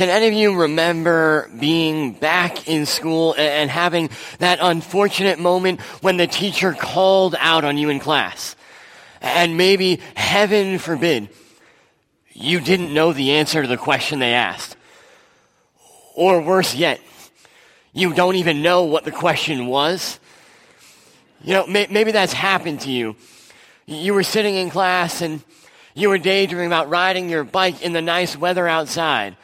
Can any of you remember being back in school and having that unfortunate moment when the teacher called out on you in class? And maybe, heaven forbid, you didn't know the answer to the question they asked. Or worse yet, you don't even know what the question was. You know, may, maybe that's happened to you. You were sitting in class and you were daydreaming about riding your bike in the nice weather outside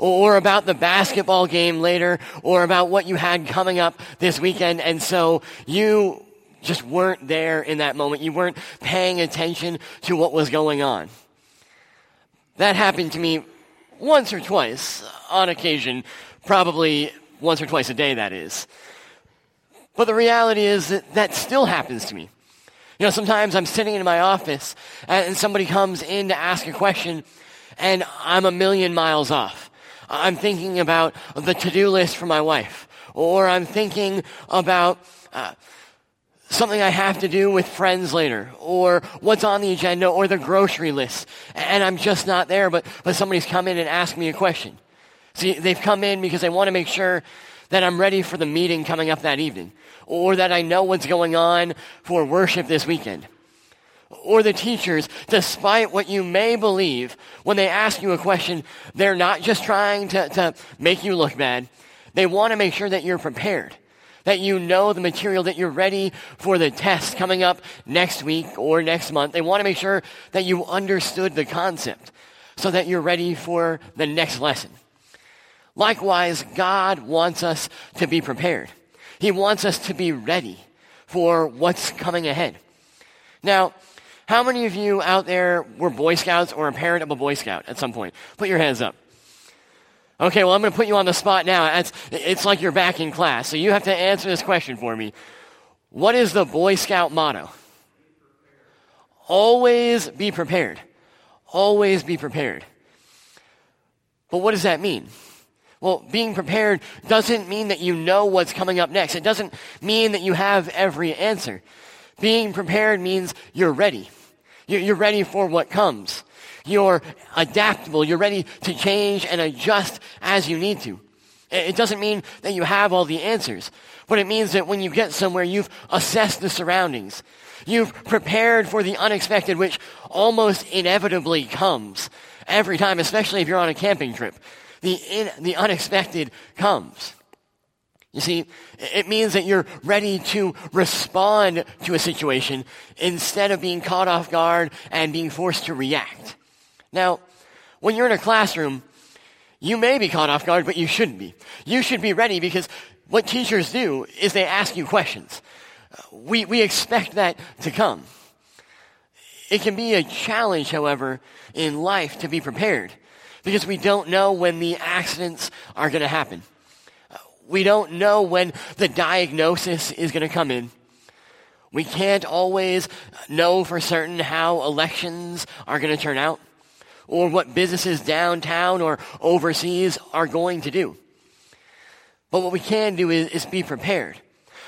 or about the basketball game later, or about what you had coming up this weekend. And so you just weren't there in that moment. You weren't paying attention to what was going on. That happened to me once or twice on occasion, probably once or twice a day, that is. But the reality is that that still happens to me. You know, sometimes I'm sitting in my office and somebody comes in to ask a question and I'm a million miles off. I'm thinking about the to-do list for my wife, or I'm thinking about uh, something I have to do with friends later, or what's on the agenda, or the grocery list, and I'm just not there, but, but somebody's come in and asked me a question. See, they've come in because they want to make sure that I'm ready for the meeting coming up that evening, or that I know what's going on for worship this weekend or the teachers, despite what you may believe, when they ask you a question, they're not just trying to, to make you look bad. They want to make sure that you're prepared, that you know the material, that you're ready for the test coming up next week or next month. They want to make sure that you understood the concept so that you're ready for the next lesson. Likewise, God wants us to be prepared. He wants us to be ready for what's coming ahead. Now, how many of you out there were Boy Scouts or a parent of a Boy Scout at some point? Put your hands up. Okay, well, I'm going to put you on the spot now. It's, it's like you're back in class. So you have to answer this question for me. What is the Boy Scout motto? Always be prepared. Always be prepared. But what does that mean? Well, being prepared doesn't mean that you know what's coming up next. It doesn't mean that you have every answer. Being prepared means you're ready. You're ready for what comes. You're adaptable. You're ready to change and adjust as you need to. It doesn't mean that you have all the answers, but it means that when you get somewhere, you've assessed the surroundings. You've prepared for the unexpected, which almost inevitably comes every time, especially if you're on a camping trip. The, in, the unexpected comes. You see, it means that you're ready to respond to a situation instead of being caught off guard and being forced to react. Now, when you're in a classroom, you may be caught off guard, but you shouldn't be. You should be ready because what teachers do is they ask you questions. We, we expect that to come. It can be a challenge, however, in life to be prepared because we don't know when the accidents are going to happen. We don't know when the diagnosis is going to come in. We can't always know for certain how elections are going to turn out or what businesses downtown or overseas are going to do. But what we can do is, is be prepared.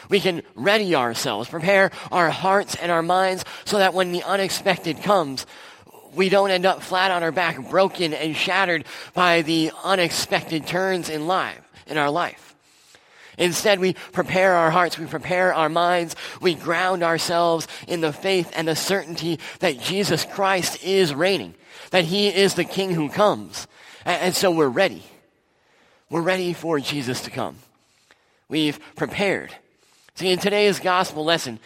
We can ready ourselves, prepare our hearts and our minds so that when the unexpected comes, we don't end up flat on our back, broken and shattered by the unexpected turns in life, in our life. Instead, we prepare our hearts, we prepare our minds, we ground ourselves in the faith and the certainty that Jesus Christ is reigning, that He is the King who comes. And so we're ready. We're ready for Jesus to come. We've prepared. See, in today's gospel lesson,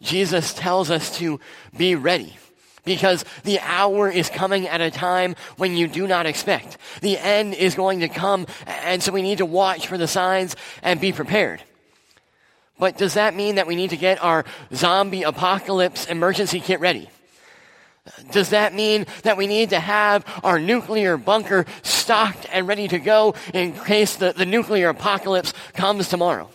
Jesus tells us to be ready because the hour is coming at a time when you do not expect. The end is going to come, and so we need to watch for the signs and be prepared. But does that mean that we need to get our zombie apocalypse emergency kit ready? Does that mean that we need to have our nuclear bunker stocked and ready to go in case the, the nuclear apocalypse comes tomorrow?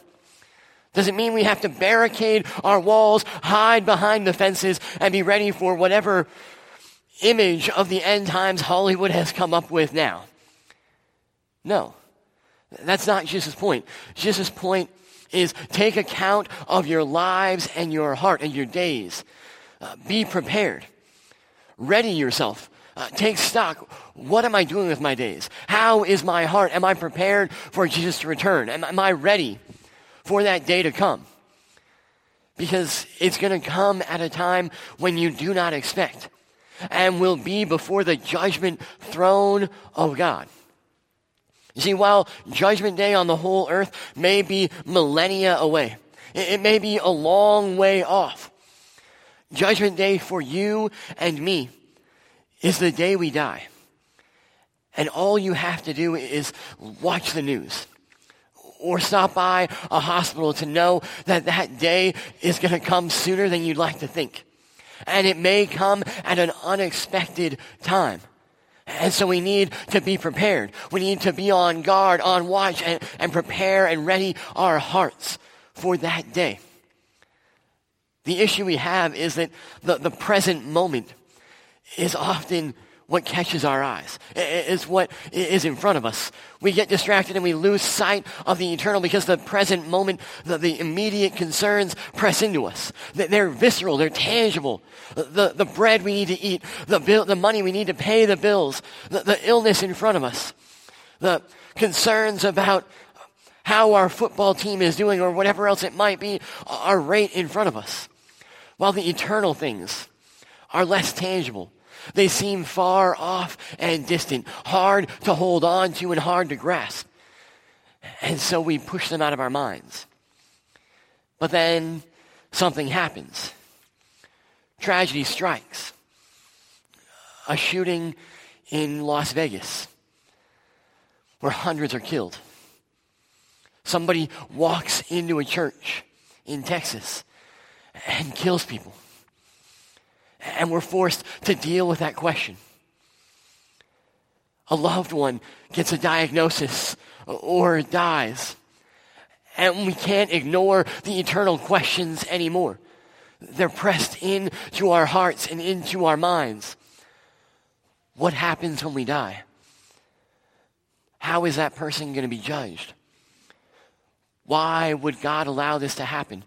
Does it mean we have to barricade our walls, hide behind the fences, and be ready for whatever image of the end times Hollywood has come up with now? No. That's not Jesus' point. Jesus' point is take account of your lives and your heart and your days. Uh, be prepared. Ready yourself Uh, take stock. What am I doing with my days? How is my heart? Am I prepared for Jesus to return? Am, am I ready for that day to come? Because it's going to come at a time when you do not expect and will be before the judgment throne of God. You see, while judgment day on the whole earth may be millennia away, it may be a long way off. Judgment day for you and me is the day we die. And all you have to do is watch the news or stop by a hospital to know that that day is going to come sooner than you'd like to think. And it may come at an unexpected time. And so we need to be prepared. We need to be on guard, on watch, and, and prepare and ready our hearts for that day. The issue we have is that the, the present moment is often what catches our eyes. is what is in front of us. We get distracted and we lose sight of the eternal because the present moment, the, the immediate concerns press into us. They're visceral, they're tangible. The, the bread we need to eat, the, bill, the money we need to pay the bills, the, the illness in front of us, the concerns about how our football team is doing or whatever else it might be are right in front of us. While the eternal things are less tangible. They seem far off and distant, hard to hold on to and hard to grasp. And so we push them out of our minds. But then something happens. Tragedy strikes. A shooting in Las Vegas where hundreds are killed. Somebody walks into a church in Texas and kills people. And we're forced to deal with that question. A loved one gets a diagnosis or dies. And we can't ignore the eternal questions anymore. They're pressed into our hearts and into our minds. What happens when we die? How is that person going to be judged? Why would God allow this to happen?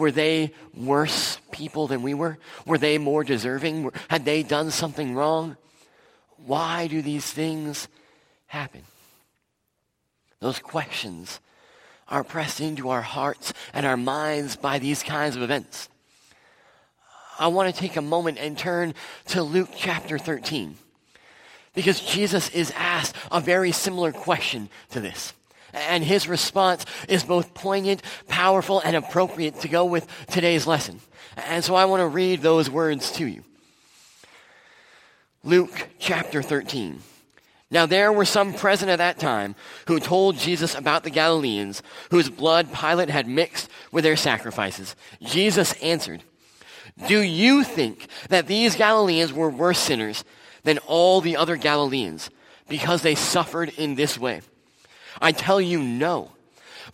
Were they worse people than we were? Were they more deserving? Had they done something wrong? Why do these things happen? Those questions are pressed into our hearts and our minds by these kinds of events. I want to take a moment and turn to Luke chapter 13 because Jesus is asked a very similar question to this. And his response is both poignant, powerful, and appropriate to go with today's lesson. And so I want to read those words to you. Luke chapter 13. Now there were some present at that time who told Jesus about the Galileans whose blood Pilate had mixed with their sacrifices. Jesus answered, Do you think that these Galileans were worse sinners than all the other Galileans because they suffered in this way? I tell you no.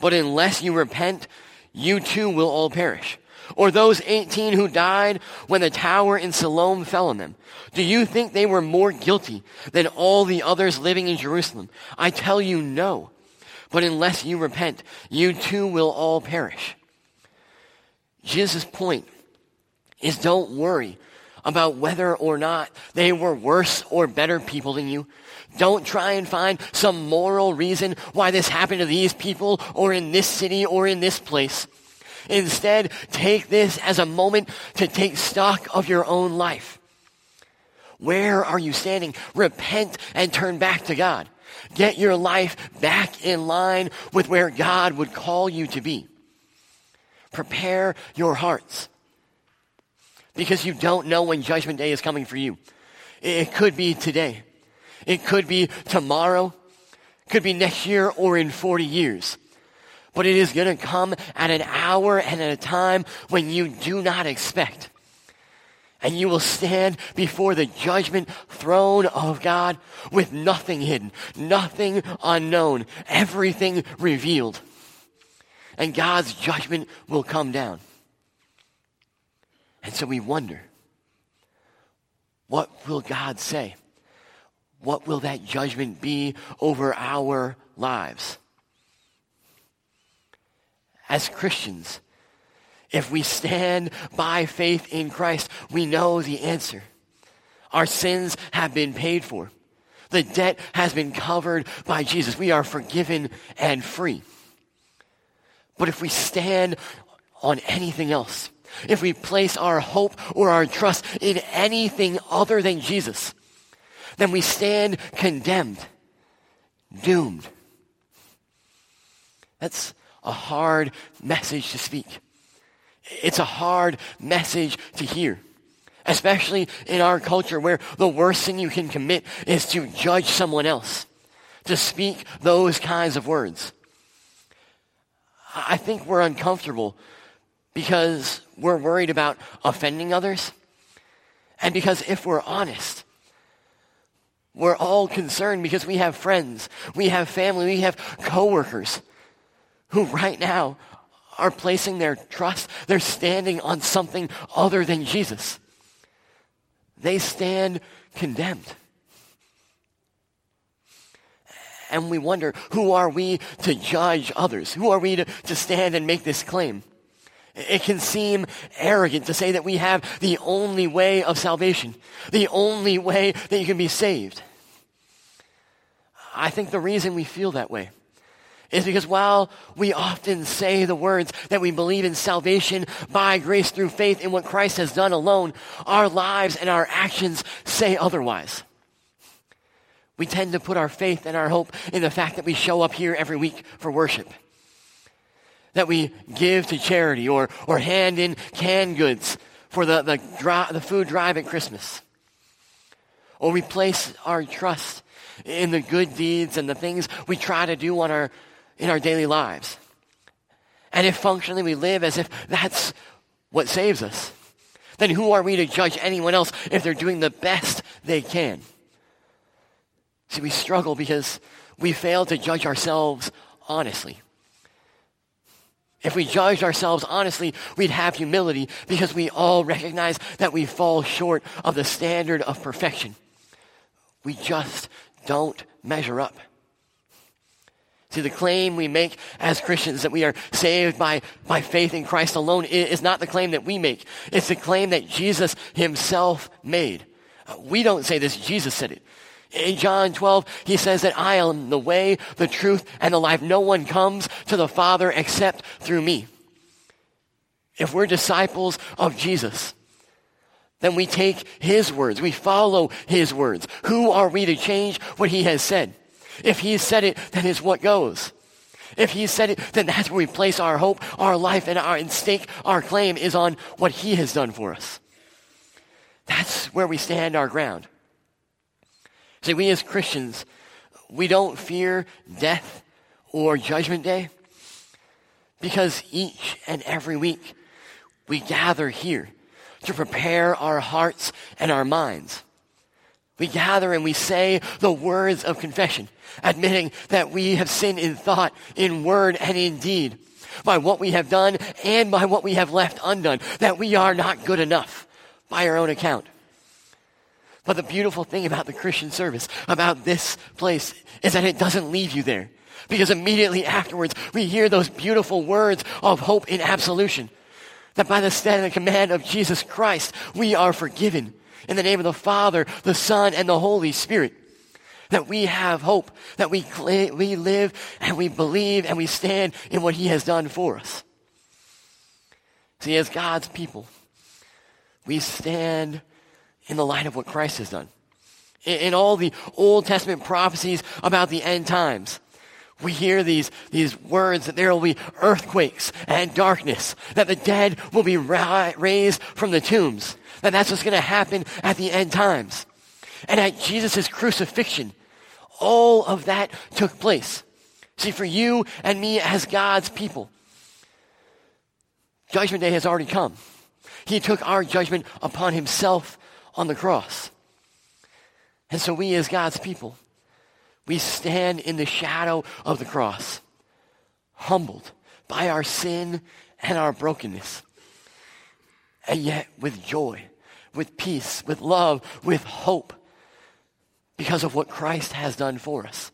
But unless you repent, you too will all perish. Or those 18 who died when the tower in Siloam fell on them. Do you think they were more guilty than all the others living in Jerusalem? I tell you no. But unless you repent, you too will all perish. Jesus' point is don't worry about whether or not they were worse or better people than you. Don't try and find some moral reason why this happened to these people or in this city or in this place. Instead, take this as a moment to take stock of your own life. Where are you standing? Repent and turn back to God. Get your life back in line with where God would call you to be. Prepare your hearts because you don't know when judgment day is coming for you. It could be today. It could be tomorrow. It Could be next year or in 40 years. But it is going to come at an hour and at a time when you do not expect. And you will stand before the judgment throne of God with nothing hidden, nothing unknown, everything revealed. And God's judgment will come down. And so we wonder what will God say? What will that judgment be over our lives? As Christians, if we stand by faith in Christ, we know the answer. Our sins have been paid for. The debt has been covered by Jesus. We are forgiven and free. But if we stand on anything else, if we place our hope or our trust in anything other than Jesus, then we stand condemned, doomed. That's a hard message to speak. It's a hard message to hear, especially in our culture where the worst thing you can commit is to judge someone else, to speak those kinds of words. I think we're uncomfortable because we're worried about offending others. And because if we're honest, we're all concerned because we have friends, we have family, we have coworkers who right now are placing their trust, they're standing on something other than Jesus. They stand condemned. And we wonder, who are we to judge others? Who are we to, to stand and make this claim? It can seem arrogant to say that we have the only way of salvation, the only way that you can be saved. I think the reason we feel that way is because while we often say the words that we believe in salvation by grace through faith in what Christ has done alone, our lives and our actions say otherwise. We tend to put our faith and our hope in the fact that we show up here every week for worship that we give to charity or, or hand in canned goods for the, the, dri- the food drive at Christmas. Or we place our trust in the good deeds and the things we try to do on our, in our daily lives. And if functionally we live as if that's what saves us, then who are we to judge anyone else if they're doing the best they can? See, we struggle because we fail to judge ourselves honestly. If we judged ourselves honestly, we'd have humility because we all recognize that we fall short of the standard of perfection. We just don't measure up. See, the claim we make as Christians that we are saved by, by faith in Christ alone is not the claim that we make. It's the claim that Jesus himself made. We don't say this, Jesus said it. In John 12, he says that I am the way, the truth, and the life. No one comes to the Father except through me. If we're disciples of Jesus, then we take his words, we follow his words. Who are we to change what he has said? If he has said it, then it's what goes. If he has said it, then that's where we place our hope, our life, and our and stake our claim is on what he has done for us. That's where we stand our ground. See, we as Christians, we don't fear death or judgment day because each and every week we gather here to prepare our hearts and our minds. We gather and we say the words of confession, admitting that we have sinned in thought, in word, and in deed, by what we have done and by what we have left undone, that we are not good enough by our own account. But the beautiful thing about the Christian service, about this place, is that it doesn't leave you there. Because immediately afterwards, we hear those beautiful words of hope in absolution. That by the stand and command of Jesus Christ, we are forgiven. In the name of the Father, the Son, and the Holy Spirit. That we have hope. That we, we live and we believe and we stand in what He has done for us. See, as God's people, we stand in the light of what Christ has done. In, in all the Old Testament prophecies about the end times, we hear these, these words that there will be earthquakes and darkness, that the dead will be ra- raised from the tombs, that that's what's going to happen at the end times. And at Jesus' crucifixion, all of that took place. See, for you and me as God's people, Judgment Day has already come. He took our judgment upon himself on the cross. And so we as God's people, we stand in the shadow of the cross, humbled by our sin and our brokenness. And yet with joy, with peace, with love, with hope, because of what Christ has done for us.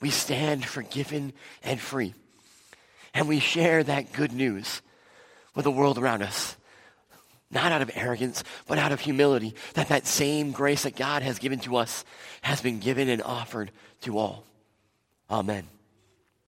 We stand forgiven and free. And we share that good news with the world around us not out of arrogance, but out of humility, that that same grace that God has given to us has been given and offered to all. Amen.